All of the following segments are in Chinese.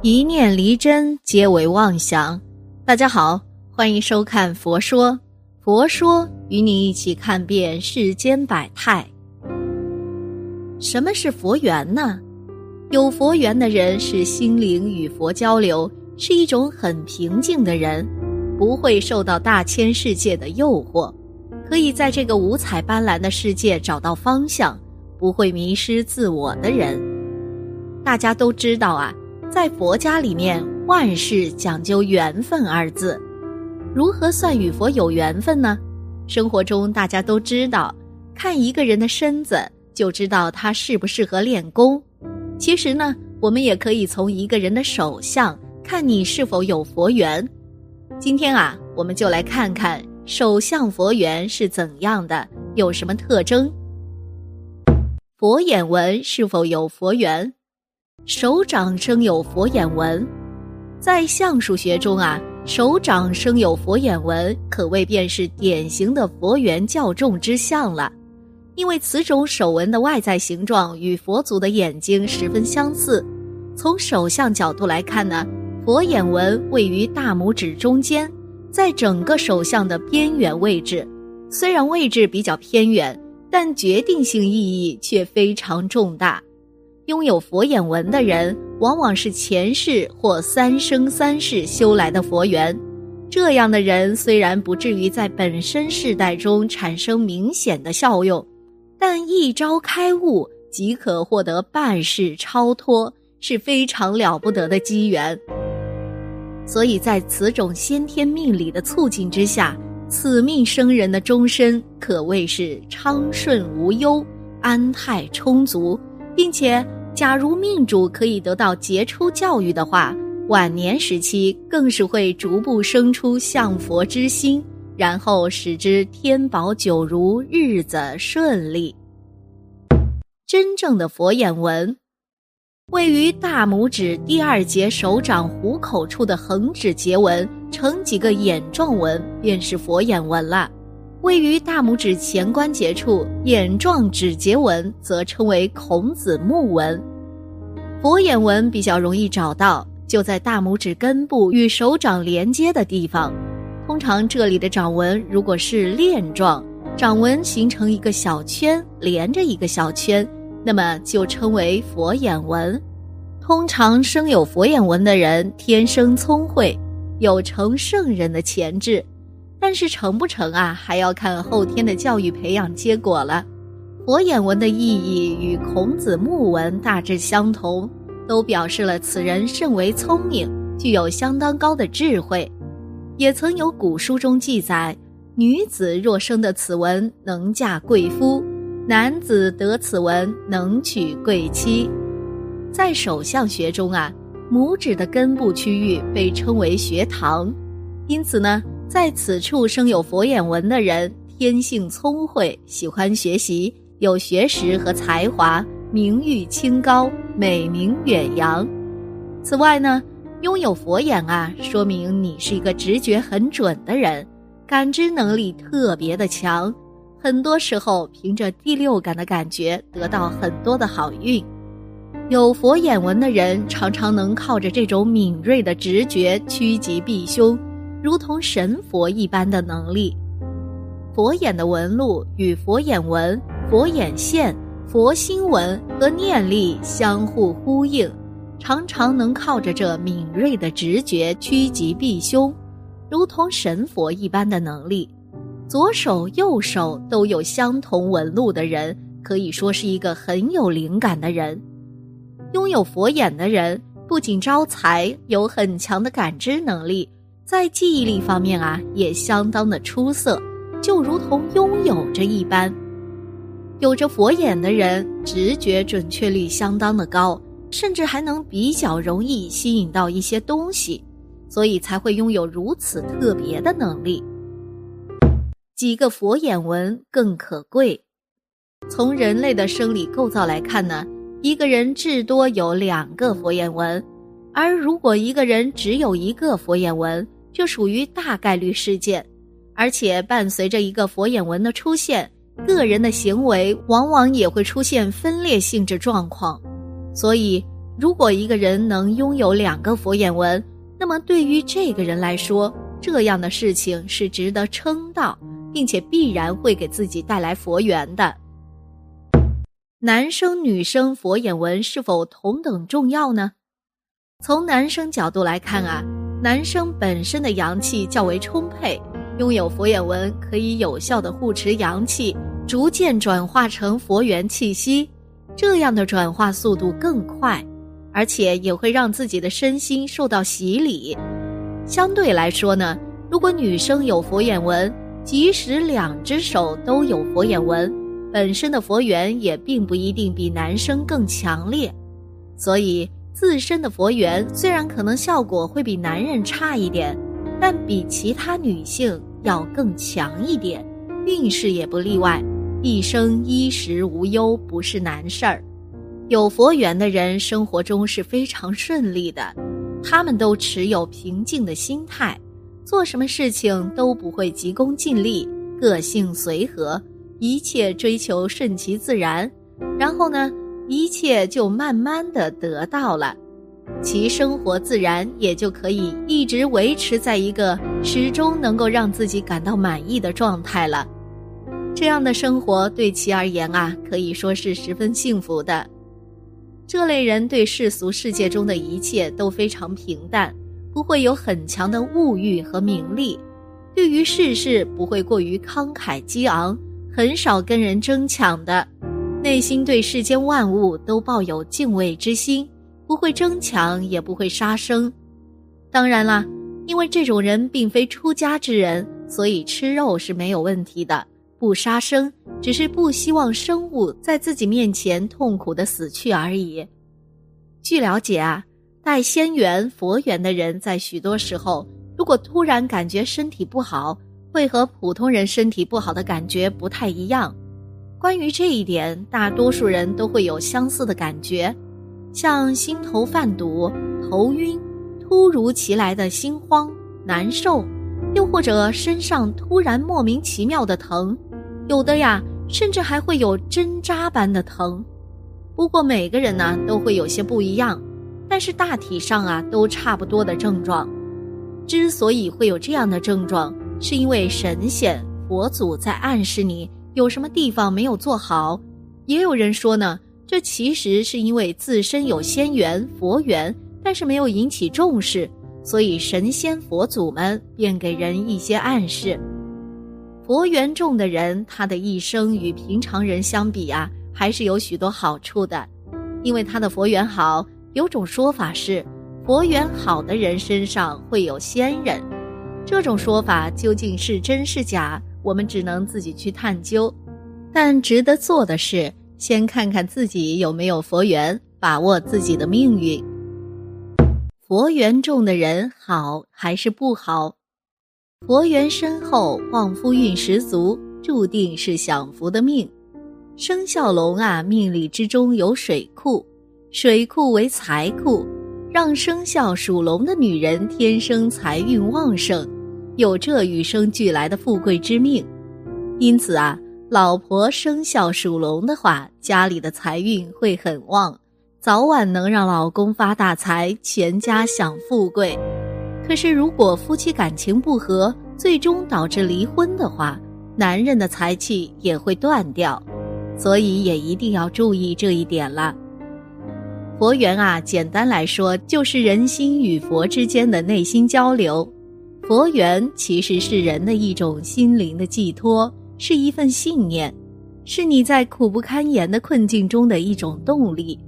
一念离真，皆为妄想。大家好，欢迎收看《佛说》，佛说与你一起看遍世间百态。什么是佛缘呢？有佛缘的人是心灵与佛交流，是一种很平静的人，不会受到大千世界的诱惑，可以在这个五彩斑斓的世界找到方向，不会迷失自我的人。大家都知道啊。在佛家里面，万事讲究缘分二字。如何算与佛有缘分呢？生活中大家都知道，看一个人的身子就知道他适不适合练功。其实呢，我们也可以从一个人的手相看你是否有佛缘。今天啊，我们就来看看手相佛缘是怎样的，有什么特征。佛眼纹是否有佛缘？手掌生有佛眼纹，在相术学中啊，手掌生有佛眼纹，可谓便是典型的佛缘较重之相了。因为此种手纹的外在形状与佛祖的眼睛十分相似。从手相角度来看呢，佛眼纹位于大拇指中间，在整个手相的边缘位置。虽然位置比较偏远，但决定性意义却非常重大。拥有佛眼纹的人，往往是前世或三生三世修来的佛缘。这样的人虽然不至于在本身世代中产生明显的效用，但一朝开悟即可获得半世超脱，是非常了不得的机缘。所以在此种先天命理的促进之下，此命生人的终身可谓是昌顺无忧、安泰充足，并且。假如命主可以得到杰出教育的话，晚年时期更是会逐步生出向佛之心，然后使之天宝久如，日子顺利。真正的佛眼纹，位于大拇指第二节手掌虎口处的横指节纹，呈几个眼状纹，便是佛眼纹了。位于大拇指前关节处眼状指节纹，则称为孔子目纹。佛眼纹比较容易找到，就在大拇指根部与手掌连接的地方。通常这里的掌纹如果是链状，掌纹形成一个小圈连着一个小圈，那么就称为佛眼纹。通常生有佛眼纹的人天生聪慧，有成圣人的潜质。但是成不成啊，还要看后天的教育培养结果了。佛眼纹的意义与孔子木纹大致相同，都表示了此人甚为聪明，具有相当高的智慧。也曾有古书中记载，女子若生的此文，能嫁贵夫；男子得此文，能娶贵妻。在手相学中啊，拇指的根部区域被称为学堂，因此呢。在此处生有佛眼纹的人，天性聪慧，喜欢学习，有学识和才华，名誉清高，美名远扬。此外呢，拥有佛眼啊，说明你是一个直觉很准的人，感知能力特别的强，很多时候凭着第六感的感觉得到很多的好运。有佛眼纹的人，常常能靠着这种敏锐的直觉趋吉避凶。如同神佛一般的能力，佛眼的纹路与佛眼纹、佛眼线、佛心纹和念力相互呼应，常常能靠着这敏锐的直觉趋吉避凶，如同神佛一般的能力。左手、右手都有相同纹路的人，可以说是一个很有灵感的人。拥有佛眼的人，不仅招财，有很强的感知能力。在记忆力方面啊，也相当的出色，就如同拥有着一般。有着佛眼的人，直觉准确率相当的高，甚至还能比较容易吸引到一些东西，所以才会拥有如此特别的能力。几个佛眼纹更可贵。从人类的生理构造来看呢，一个人至多有两个佛眼纹，而如果一个人只有一个佛眼纹，就属于大概率事件，而且伴随着一个佛眼纹的出现，个人的行为往往也会出现分裂性质状况。所以，如果一个人能拥有两个佛眼纹，那么对于这个人来说，这样的事情是值得称道，并且必然会给自己带来佛缘的。男生女生佛眼纹是否同等重要呢？从男生角度来看啊，男生本身的阳气较为充沛，拥有佛眼纹可以有效的护持阳气，逐渐转化成佛缘气息，这样的转化速度更快。而且也会让自己的身心受到洗礼。相对来说呢，如果女生有佛眼纹，即使两只手都有佛眼纹，本身的佛缘也并不一定比男生更强烈。所以自身的佛缘虽然可能效果会比男人差一点，但比其他女性要更强一点，运势也不例外，一生衣食无忧不是难事儿。有佛缘的人，生活中是非常顺利的。他们都持有平静的心态，做什么事情都不会急功近利，个性随和，一切追求顺其自然。然后呢，一切就慢慢的得到了，其生活自然也就可以一直维持在一个始终能够让自己感到满意的状态了。这样的生活对其而言啊，可以说是十分幸福的。这类人对世俗世界中的一切都非常平淡，不会有很强的物欲和名利，对于世事不会过于慷慨激昂，很少跟人争抢的，内心对世间万物都抱有敬畏之心，不会争抢，也不会杀生。当然啦，因为这种人并非出家之人，所以吃肉是没有问题的。不杀生，只是不希望生物在自己面前痛苦的死去而已。据了解啊，带仙缘佛缘的人，在许多时候，如果突然感觉身体不好，会和普通人身体不好的感觉不太一样。关于这一点，大多数人都会有相似的感觉，像心头泛堵、头晕、突如其来的心慌、难受，又或者身上突然莫名其妙的疼。有的呀，甚至还会有针扎般的疼。不过每个人呢都会有些不一样，但是大体上啊都差不多的症状。之所以会有这样的症状，是因为神仙佛祖在暗示你有什么地方没有做好。也有人说呢，这其实是因为自身有仙缘佛缘，但是没有引起重视，所以神仙佛祖们便给人一些暗示。佛缘重的人，他的一生与平常人相比啊，还是有许多好处的，因为他的佛缘好。有种说法是，佛缘好的人身上会有仙人，这种说法究竟是真是假，我们只能自己去探究。但值得做的是，先看看自己有没有佛缘，把握自己的命运。佛缘重的人好还是不好？佛缘深厚，旺夫运十足，注定是享福的命。生肖龙啊，命里之中有水库，水库为财库，让生肖属龙的女人天生财运旺盛，有这与生俱来的富贵之命。因此啊，老婆生肖属龙的话，家里的财运会很旺，早晚能让老公发大财，全家享富贵。可是，如果夫妻感情不和，最终导致离婚的话，男人的财气也会断掉，所以也一定要注意这一点了。佛缘啊，简单来说就是人心与佛之间的内心交流。佛缘其实是人的一种心灵的寄托，是一份信念，是你在苦不堪言的困境中的一种动力。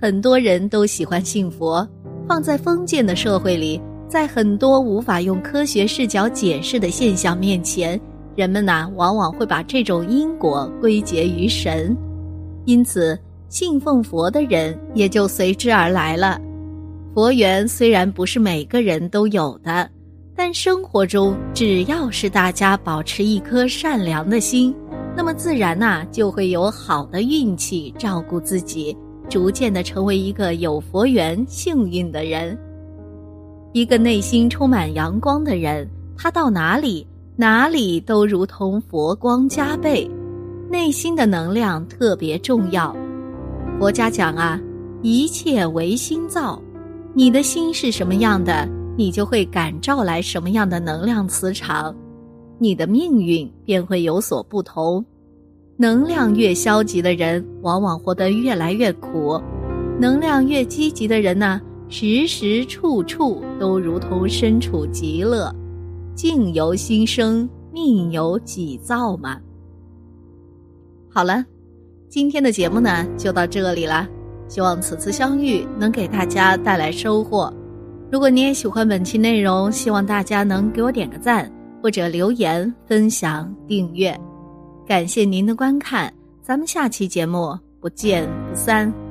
很多人都喜欢信佛，放在封建的社会里。在很多无法用科学视角解释的现象面前，人们呐往往会把这种因果归结于神，因此信奉佛的人也就随之而来了。佛缘虽然不是每个人都有的，但生活中只要是大家保持一颗善良的心，那么自然呐就会有好的运气照顾自己，逐渐的成为一个有佛缘、幸运的人。一个内心充满阳光的人，他到哪里哪里都如同佛光加倍，内心的能量特别重要。佛家讲啊，一切唯心造，你的心是什么样的，你就会感召来什么样的能量磁场，你的命运便会有所不同。能量越消极的人，往往活得越来越苦；能量越积极的人呢，时时处处都如同身处极乐。境由心生，命由己造嘛。好了，今天的节目呢就到这里了。希望此次相遇能给大家带来收获。如果你也喜欢本期内容，希望大家能给我点个赞，或者留言、分享、订阅。感谢您的观看，咱们下期节目不见不散。